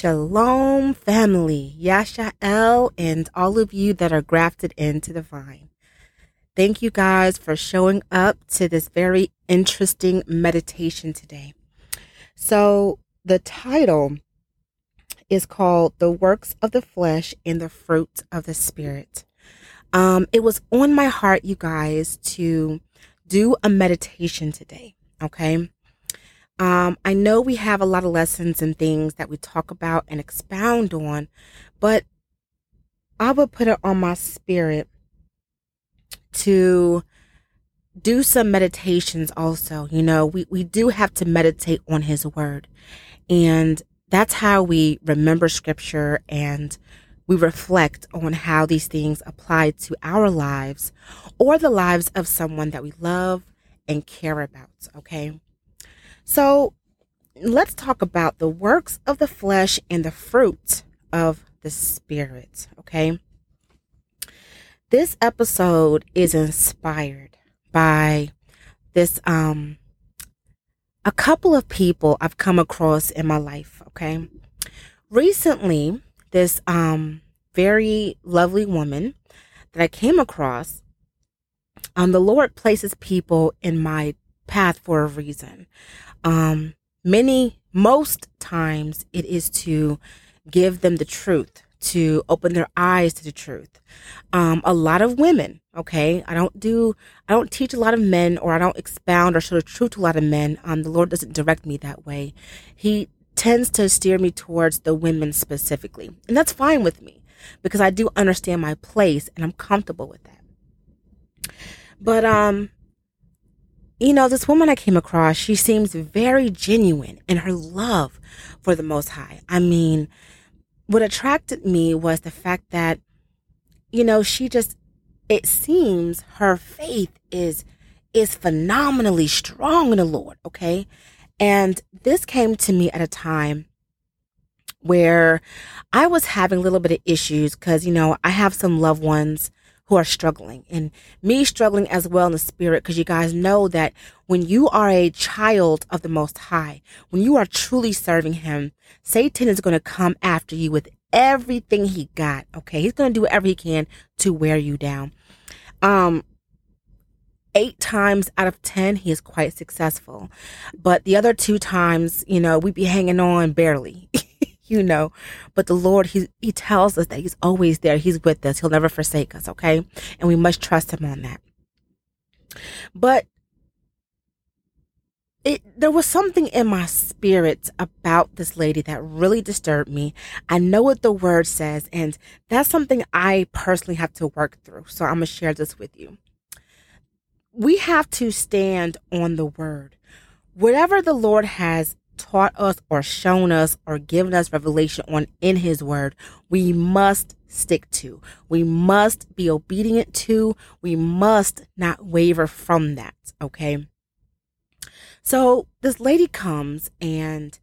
Shalom, family, Yashael, and all of you that are grafted into the vine. Thank you guys for showing up to this very interesting meditation today. So, the title is called The Works of the Flesh and the Fruit of the Spirit. Um, it was on my heart, you guys, to do a meditation today. Okay. Um, I know we have a lot of lessons and things that we talk about and expound on, but I would put it on my spirit to do some meditations also. You know, we, we do have to meditate on his word. And that's how we remember scripture and we reflect on how these things apply to our lives or the lives of someone that we love and care about. Okay. So let's talk about the works of the flesh and the fruit of the spirit. Okay. This episode is inspired by this, um, a couple of people I've come across in my life. Okay. Recently, this, um, very lovely woman that I came across, um, the Lord places people in my path for a reason. Um, many, most times, it is to give them the truth, to open their eyes to the truth. Um, a lot of women, okay, I don't do, I don't teach a lot of men or I don't expound or show the truth to a lot of men. Um, the Lord doesn't direct me that way. He tends to steer me towards the women specifically. And that's fine with me because I do understand my place and I'm comfortable with that. But, um, you know, this woman I came across, she seems very genuine in her love for the Most High. I mean, what attracted me was the fact that, you know, she just, it seems her faith is, is phenomenally strong in the Lord. Okay. And this came to me at a time where I was having a little bit of issues because, you know, I have some loved ones who are struggling and me struggling as well in the spirit because you guys know that when you are a child of the most high when you are truly serving him satan is going to come after you with everything he got okay? He's going to do whatever he can to wear you down. Um eight times out of ten he is quite successful. But the other two times you know we be hanging on barely you know. But the Lord, He He tells us that He's always there. He's with us. He'll never forsake us, okay? And we must trust Him on that. But it there was something in my spirit about this lady that really disturbed me. I know what the word says, and that's something I personally have to work through. So I'm gonna share this with you. We have to stand on the word. Whatever the Lord has taught us or shown us or given us revelation on in his word, we must stick to. We must be obedient to. We must not waver from that. Okay. So this lady comes and,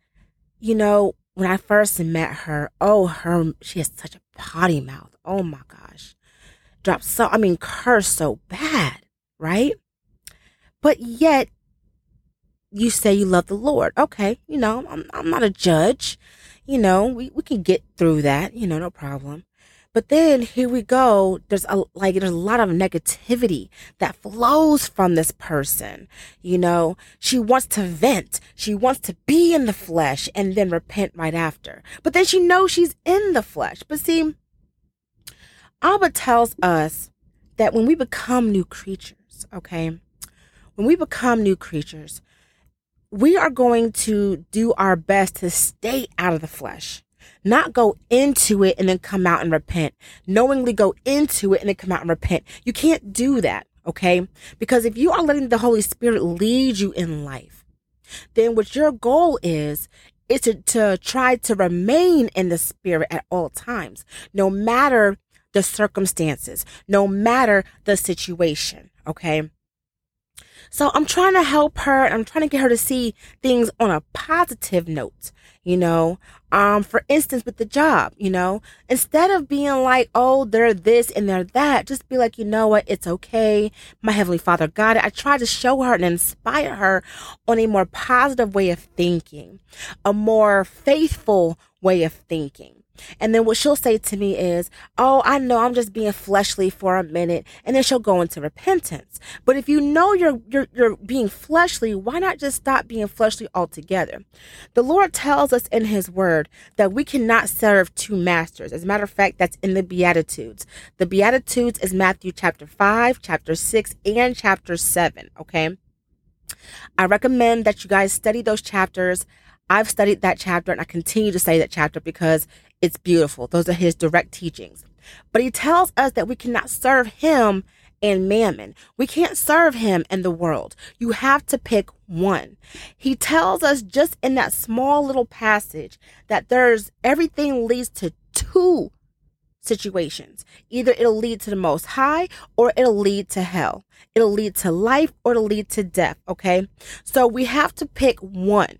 you know, when I first met her, oh, her, she has such a potty mouth. Oh my gosh. Dropped so, I mean, curse so bad, right? But yet you say you love the Lord. Okay, you know, I'm, I'm not a judge. You know, we, we can get through that, you know, no problem. But then here we go. There's a, like, there's a lot of negativity that flows from this person. You know, she wants to vent. She wants to be in the flesh and then repent right after. But then she knows she's in the flesh. But see, Abba tells us that when we become new creatures, okay, when we become new creatures, we are going to do our best to stay out of the flesh, not go into it and then come out and repent, knowingly go into it and then come out and repent. You can't do that. Okay. Because if you are letting the Holy Spirit lead you in life, then what your goal is, is to, to try to remain in the spirit at all times, no matter the circumstances, no matter the situation. Okay. So I'm trying to help her. I'm trying to get her to see things on a positive note. you know um for instance with the job you know instead of being like oh they're this and they're that just be like you know what it's okay my heavenly father got it i try to show her and inspire her on a more positive way of thinking a more faithful way of thinking and then what she'll say to me is, Oh, I know I'm just being fleshly for a minute. And then she'll go into repentance. But if you know you're, you're, you're being fleshly, why not just stop being fleshly altogether? The Lord tells us in his word that we cannot serve two masters. As a matter of fact, that's in the Beatitudes. The Beatitudes is Matthew chapter 5, chapter 6, and chapter 7. Okay. I recommend that you guys study those chapters. I've studied that chapter and I continue to study that chapter because it's beautiful. Those are his direct teachings. But he tells us that we cannot serve him and mammon. We can't serve him and the world. You have to pick one. He tells us just in that small little passage that there's everything leads to two situations. Either it'll lead to the most high or it'll lead to hell. It'll lead to life or it'll lead to death. Okay. So we have to pick one.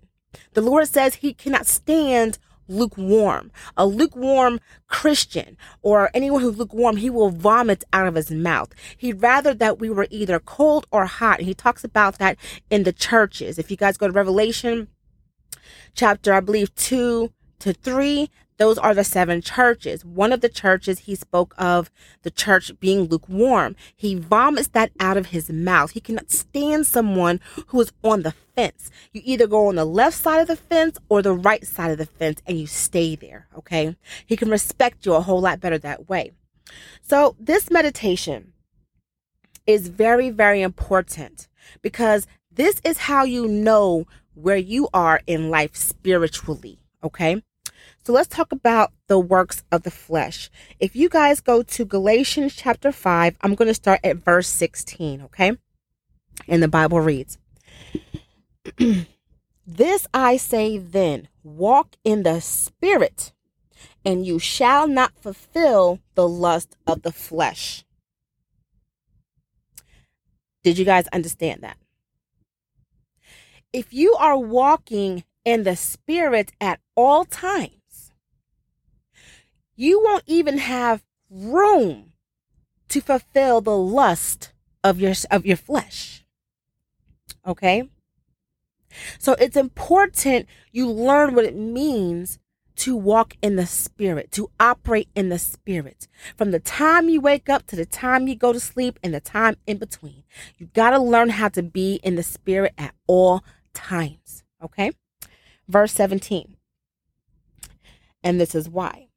The Lord says he cannot stand lukewarm. A lukewarm Christian or anyone who's lukewarm, he will vomit out of his mouth. He'd rather that we were either cold or hot. And he talks about that in the churches. If you guys go to Revelation chapter, I believe two to three, those are the seven churches. One of the churches he spoke of the church being lukewarm. He vomits that out of his mouth. He cannot stand someone who is on the fence. You either go on the left side of the fence or the right side of the fence and you stay there. Okay. He can respect you a whole lot better that way. So this meditation is very, very important because this is how you know where you are in life spiritually. Okay. So let's talk about the works of the flesh. If you guys go to Galatians chapter 5, I'm going to start at verse 16, okay? And the Bible reads This I say then, walk in the Spirit, and you shall not fulfill the lust of the flesh. Did you guys understand that? If you are walking in the Spirit at all times, you won't even have room to fulfill the lust of your of your flesh. Okay? So it's important you learn what it means to walk in the spirit, to operate in the spirit. From the time you wake up to the time you go to sleep and the time in between. You got to learn how to be in the spirit at all times. Okay? Verse 17. And this is why.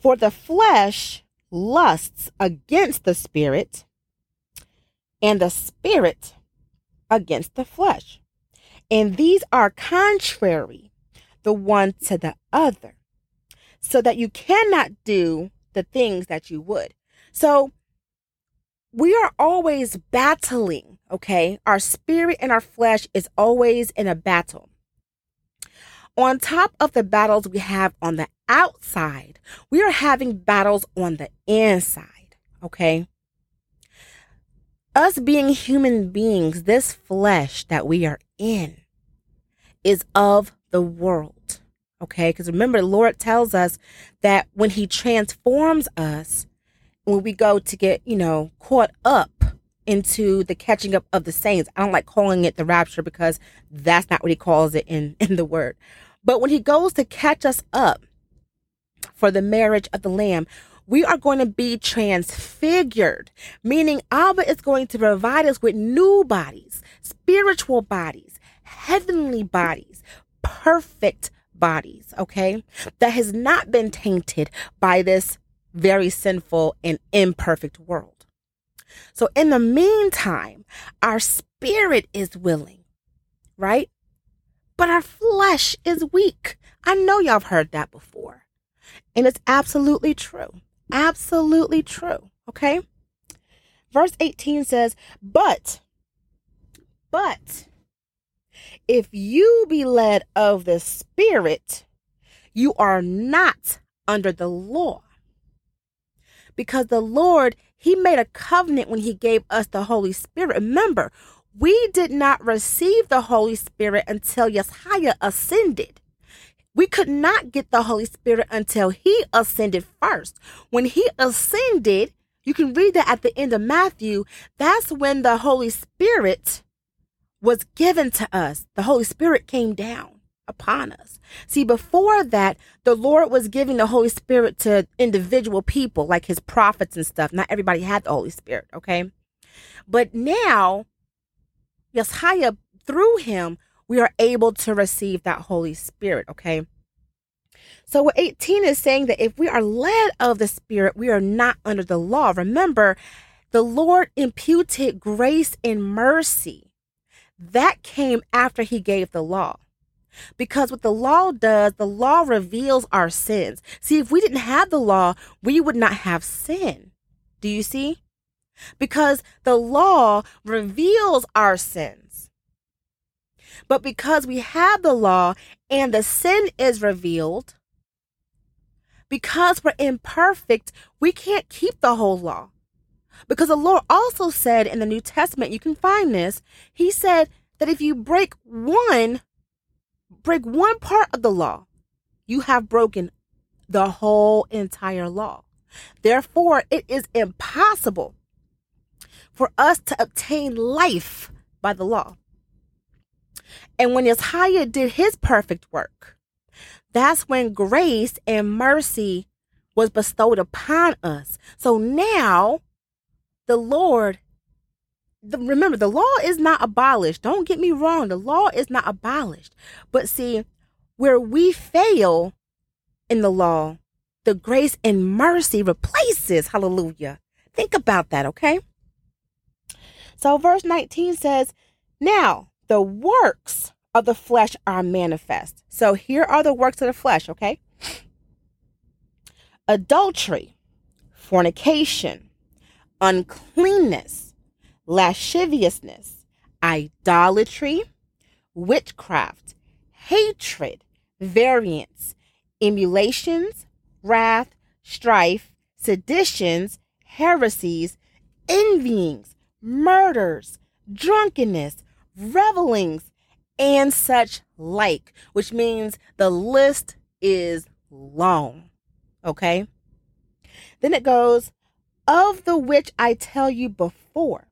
For the flesh lusts against the spirit, and the spirit against the flesh. And these are contrary the one to the other, so that you cannot do the things that you would. So we are always battling, okay? Our spirit and our flesh is always in a battle. On top of the battles we have on the outside, we are having battles on the inside, okay? Us being human beings, this flesh that we are in is of the world, okay? Because remember, the Lord tells us that when He transforms us, when we go to get, you know, caught up into the catching up of the saints. I don't like calling it the rapture because that's not what he calls it in, in the word. But when he goes to catch us up for the marriage of the Lamb, we are going to be transfigured, meaning Abba is going to provide us with new bodies, spiritual bodies, heavenly bodies, perfect bodies, okay? That has not been tainted by this very sinful and imperfect world. So in the meantime, our spirit is willing, right? but our flesh is weak. I know y'all have heard that before. And it's absolutely true. Absolutely true. Okay? Verse 18 says, But, but, if you be led of the Spirit, you are not under the law. Because the Lord, He made a covenant when He gave us the Holy Spirit. Remember, we did not receive the Holy Spirit until Yeshua ascended. We could not get the Holy Spirit until he ascended first. When he ascended, you can read that at the end of Matthew, that's when the Holy Spirit was given to us. The Holy Spirit came down upon us. See, before that, the Lord was giving the Holy Spirit to individual people, like his prophets and stuff. Not everybody had the Holy Spirit, okay? But now, Yeshua, through him, we are able to receive that Holy Spirit, okay? So, what 18 is saying that if we are led of the Spirit, we are not under the law. Remember, the Lord imputed grace and mercy. That came after he gave the law. Because what the law does, the law reveals our sins. See, if we didn't have the law, we would not have sin. Do you see? Because the law reveals our sins. But because we have the law and the sin is revealed, because we're imperfect, we can't keep the whole law. Because the Lord also said in the New Testament, you can find this, He said that if you break one, break one part of the law, you have broken the whole entire law. Therefore, it is impossible for us to obtain life by the law. And when Yeshua did his perfect work, that's when grace and mercy was bestowed upon us. So now the Lord the, remember, the law is not abolished. Don't get me wrong. The law is not abolished. But see, where we fail in the law, the grace and mercy replaces. Hallelujah. Think about that, okay? So, verse 19 says, Now the works of the flesh are manifest. So, here are the works of the flesh, okay? Adultery, fornication, uncleanness lasciviousness, idolatry, witchcraft, hatred, variance, emulations, wrath, strife, seditions, heresies, envyings, murders, drunkenness, revelings, and such like, which means the list is long. Okay? Then it goes, of the which I tell you before,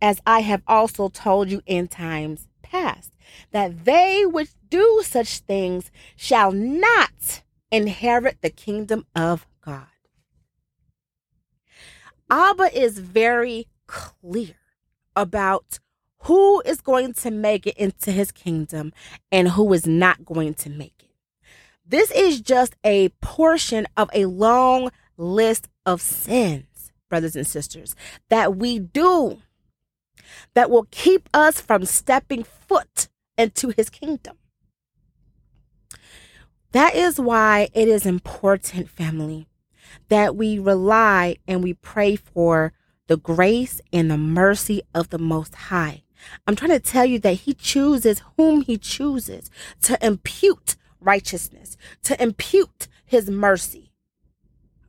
as I have also told you in times past, that they which do such things shall not inherit the kingdom of God. Abba is very clear about who is going to make it into his kingdom and who is not going to make it. This is just a portion of a long list of sins, brothers and sisters, that we do that will keep us from stepping foot into his kingdom. That is why it is important, family, that we rely and we pray for the grace and the mercy of the Most High. I'm trying to tell you that He chooses whom He chooses to impute righteousness, to impute His mercy.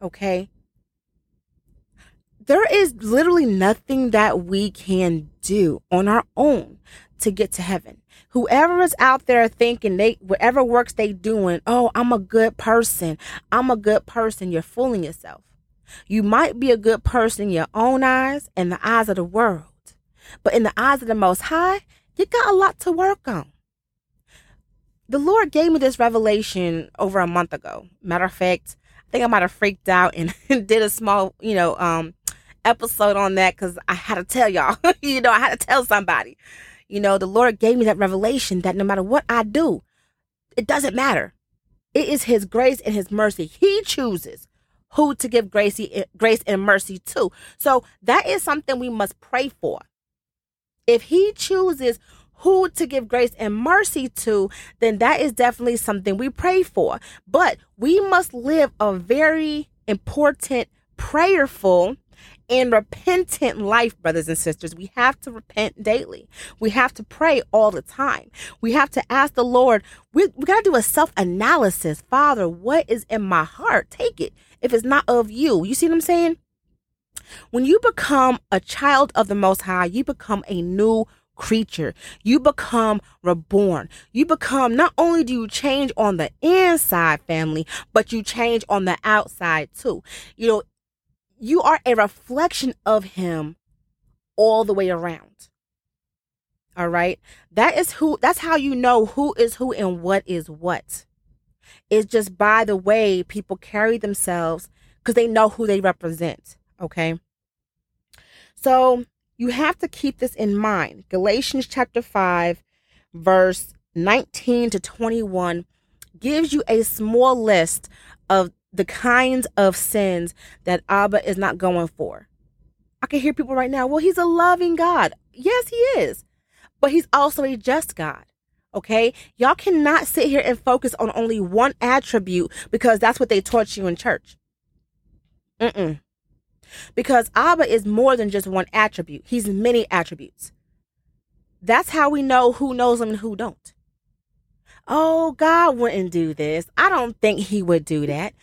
Okay? there is literally nothing that we can do on our own to get to heaven. Whoever is out there thinking they whatever works they doing, oh, I'm a good person. I'm a good person. You're fooling yourself. You might be a good person in your own eyes and the eyes of the world. But in the eyes of the most high, you got a lot to work on. The Lord gave me this revelation over a month ago. Matter of fact, I think I might have freaked out and did a small, you know, um, episode on that because I had to tell y'all. you know, I had to tell somebody. You know, the Lord gave me that revelation that no matter what I do, it doesn't matter. It is His grace and His mercy. He chooses who to give grace, grace and mercy to. So that is something we must pray for. If He chooses who to give grace and mercy to, then that is definitely something we pray for. But we must live a very important, prayerful, and repentant life, brothers and sisters. We have to repent daily. We have to pray all the time. We have to ask the Lord, we, we got to do a self analysis. Father, what is in my heart? Take it if it's not of you. You see what I'm saying? When you become a child of the Most High, you become a new creature. You become reborn. You become, not only do you change on the inside, family, but you change on the outside too. You know, you are a reflection of him all the way around. All right. That is who, that's how you know who is who and what is what. It's just by the way people carry themselves because they know who they represent. Okay. So you have to keep this in mind. Galatians chapter 5, verse 19 to 21 gives you a small list of the kinds of sins that Abba is not going for. I can hear people right now, well, he's a loving God. Yes, he is. But he's also a just God. Okay? Y'all cannot sit here and focus on only one attribute because that's what they taught you in church. Mm-mm. Because Abba is more than just one attribute. He's many attributes. That's how we know who knows him and who don't. Oh, God wouldn't do this. I don't think he would do that.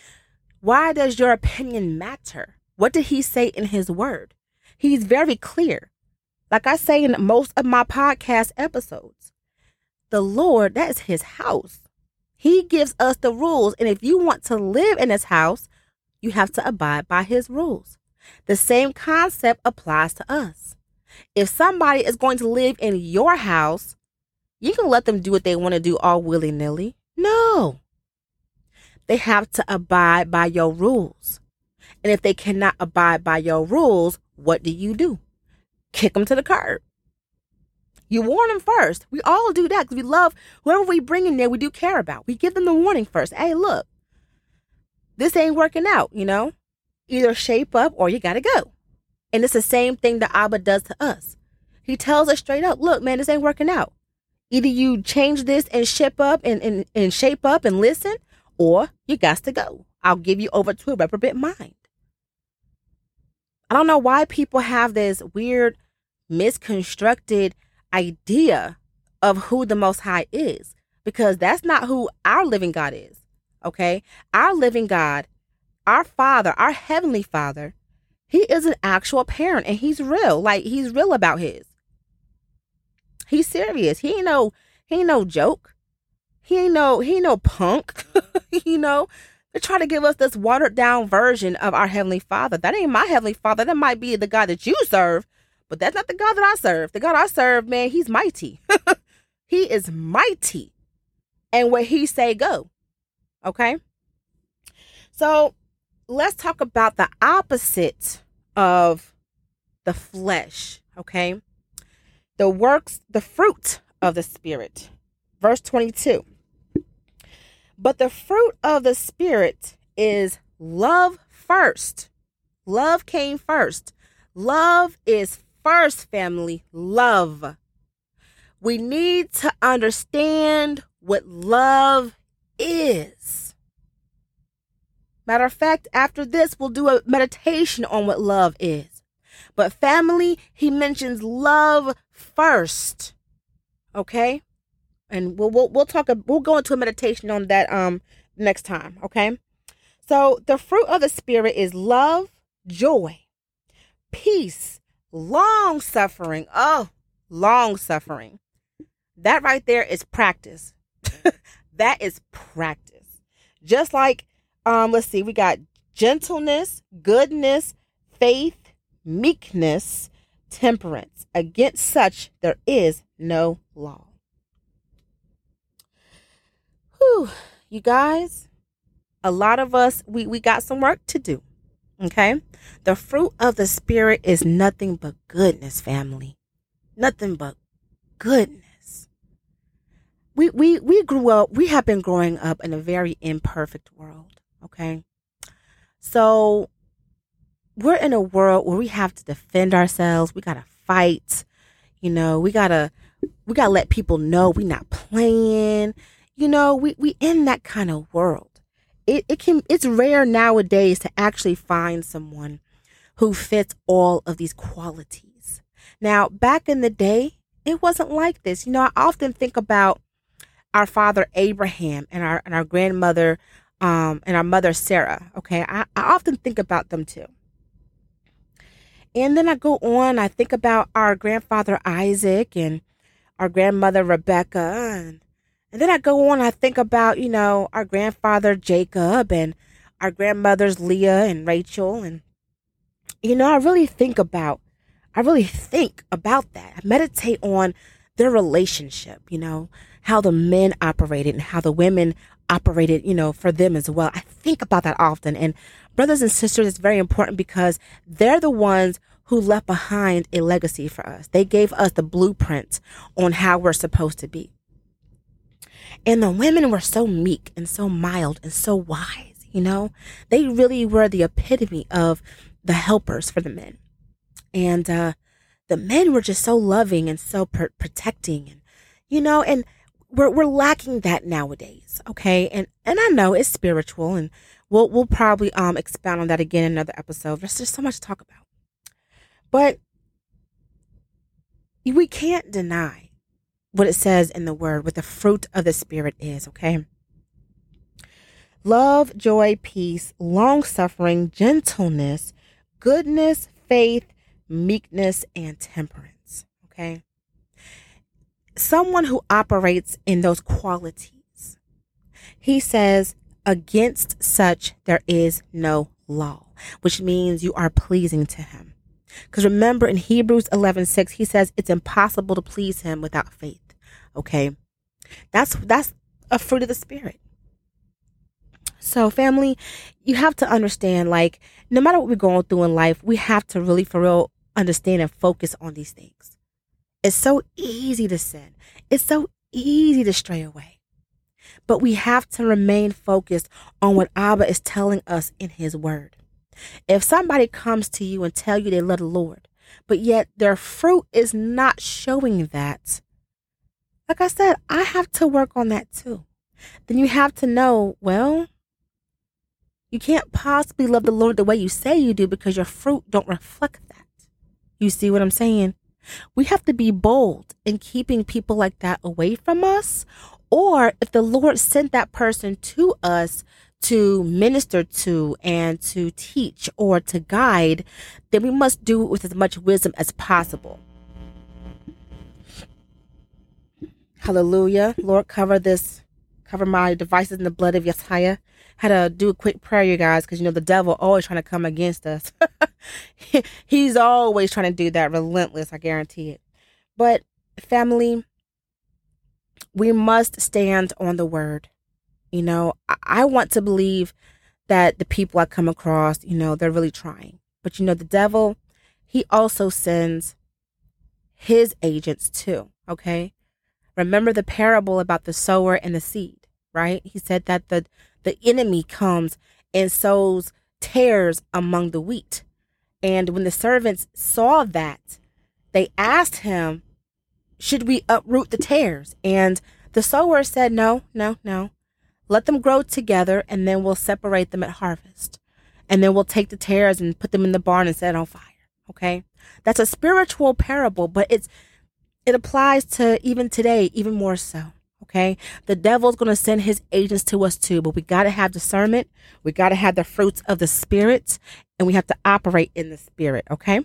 Why does your opinion matter? What did he say in his word? He's very clear. Like I say in most of my podcast episodes, the Lord, that is his house. He gives us the rules. And if you want to live in his house, you have to abide by his rules. The same concept applies to us. If somebody is going to live in your house, you can let them do what they want to do all willy nilly. No. They have to abide by your rules. And if they cannot abide by your rules, what do you do? Kick them to the curb. You warn them first. We all do that because we love whoever we bring in there, we do care about. We give them the warning first. Hey, look, this ain't working out, you know? Either shape up or you got to go. And it's the same thing that Abba does to us. He tells us straight up, look, man, this ain't working out. Either you change this and ship up and, and, and shape up and listen, or you got to go. I'll give you over to a reprobate mind. I don't know why people have this weird, misconstructed idea of who the Most High is, because that's not who our living God is. Okay? Our living God, our Father, our Heavenly Father, He is an actual parent and He's real. Like, He's real about His. He's serious. He ain't no, he ain't no joke. He ain't no, he ain't no punk. you know, they try to give us this watered down version of our Heavenly Father. That ain't my Heavenly Father. That might be the God that you serve, but that's not the God that I serve. The God I serve, man, He's mighty. he is mighty. And where He say go. Okay? So let's talk about the opposite of the flesh. Okay? The works, the fruit of the Spirit. Verse 22. But the fruit of the Spirit is love first. Love came first. Love is first, family. Love. We need to understand what love is. Matter of fact, after this, we'll do a meditation on what love is. But family, he mentions love first. Okay? And we'll we'll, we'll talk we'll go into a meditation on that um next time, okay? So, the fruit of the spirit is love, joy, peace, long suffering. Oh, long suffering. That right there is practice. that is practice. Just like um let's see, we got gentleness, goodness, faith, meekness, temperance. Against such there is no law. Whew, you guys, a lot of us we we got some work to do. Okay? The fruit of the spirit is nothing but goodness, family. Nothing but goodness we we we grew up we have been growing up in a very imperfect world okay? So we're in a world where we have to defend ourselves. We gotta fight. You know we gotta we gotta let people know we're not playing. You know we we in that kind of world. It, it can it's rare nowadays to actually find someone who fits all of these qualities. Now back in the day it wasn't like this. You know i often think about our father Abraham and our and our grandmother um, and our mother Sarah. Okay, I, I often think about them too. And then I go on, I think about our grandfather Isaac and our grandmother Rebecca. And, and then I go on, I think about, you know, our grandfather Jacob and our grandmothers Leah and Rachel. And, you know, I really think about, I really think about that. I meditate on their relationship, you know, how the men operated and how the women operated, you know, for them as well. I think about that often. And brothers and sisters, it's very important because they're the ones who left behind a legacy for us. They gave us the blueprint on how we're supposed to be. And the women were so meek and so mild and so wise, you know? They really were the epitome of the helpers for the men. And uh, the men were just so loving and so pr- protecting and, you know, and we're we're lacking that nowadays. Okay. And and I know it's spiritual and we'll we'll probably um expound on that again in another episode. There's just so much to talk about. But we can't deny what it says in the word, what the fruit of the spirit is, okay? Love, joy, peace, long suffering, gentleness, goodness, faith, meekness, and temperance. Okay someone who operates in those qualities. He says, against such there is no law, which means you are pleasing to him. Because remember in Hebrews 11 6, he says it's impossible to please him without faith. Okay. That's, that's a fruit of the spirit. So, family, you have to understand like, no matter what we're going through in life, we have to really, for real, understand and focus on these things. It's so easy to sin. It's so easy to stray away. But we have to remain focused on what Abba is telling us in his word. If somebody comes to you and tell you they love the Lord, but yet their fruit is not showing that, like I said, I have to work on that too. Then you have to know, well, you can't possibly love the Lord the way you say you do because your fruit don't reflect that. You see what I'm saying? We have to be bold in keeping people like that away from us. Or if the Lord sent that person to us to minister to and to teach or to guide, then we must do it with as much wisdom as possible. Hallelujah. Lord, cover this, cover my devices in the blood of Yeshua had to do a quick prayer, you guys, because you know the devil always trying to come against us. He's always trying to do that, relentless. I guarantee it. But family, we must stand on the word. You know, I, I want to believe that the people I come across, you know, they're really trying. But you know, the devil, he also sends his agents too. Okay. Remember the parable about the sower and the seed, right? He said that the the enemy comes and sows tares among the wheat. And when the servants saw that, they asked him, Should we uproot the tares? And the sower said, No, no, no. Let them grow together and then we'll separate them at harvest. And then we'll take the tares and put them in the barn and set on fire. Okay? That's a spiritual parable, but it's it applies to even today, even more so. Okay. The devil's going to send his agents to us too, but we got to have discernment. We got to have the fruits of the spirit and we have to operate in the spirit. Okay.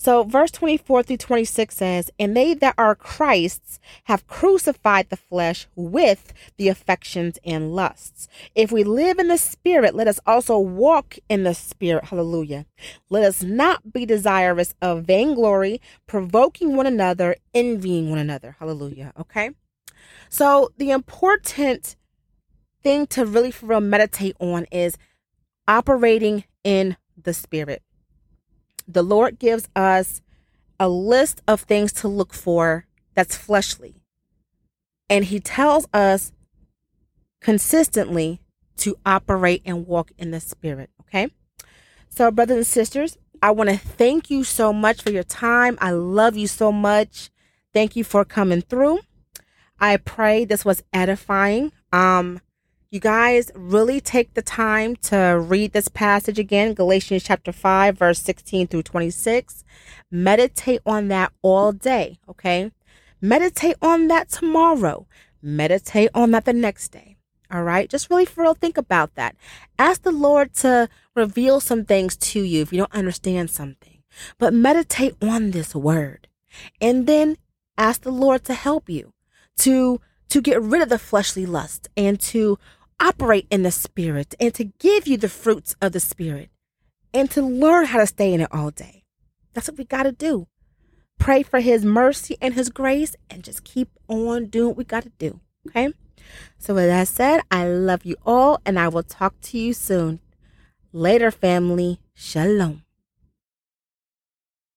So, verse 24 through 26 says, And they that are Christ's have crucified the flesh with the affections and lusts. If we live in the Spirit, let us also walk in the Spirit. Hallelujah. Let us not be desirous of vainglory, provoking one another, envying one another. Hallelujah. Okay. So, the important thing to really for real meditate on is operating in the Spirit the Lord gives us a list of things to look for that's fleshly. And He tells us consistently to operate and walk in the Spirit. Okay. So, brothers and sisters, I want to thank you so much for your time. I love you so much. Thank you for coming through. I pray this was edifying. Um, you guys really take the time to read this passage again, Galatians chapter 5, verse 16 through 26. Meditate on that all day, okay? Meditate on that tomorrow. Meditate on that the next day. All right. Just really for real think about that. Ask the Lord to reveal some things to you if you don't understand something. But meditate on this word. And then Ask the Lord to help you to to get rid of the fleshly lust and to operate in the spirit and to give you the fruits of the spirit and to learn how to stay in it all day. That's what we got to do. Pray for his mercy and his grace and just keep on doing what we got to do. Okay? So, with that said, I love you all and I will talk to you soon. Later, family. Shalom.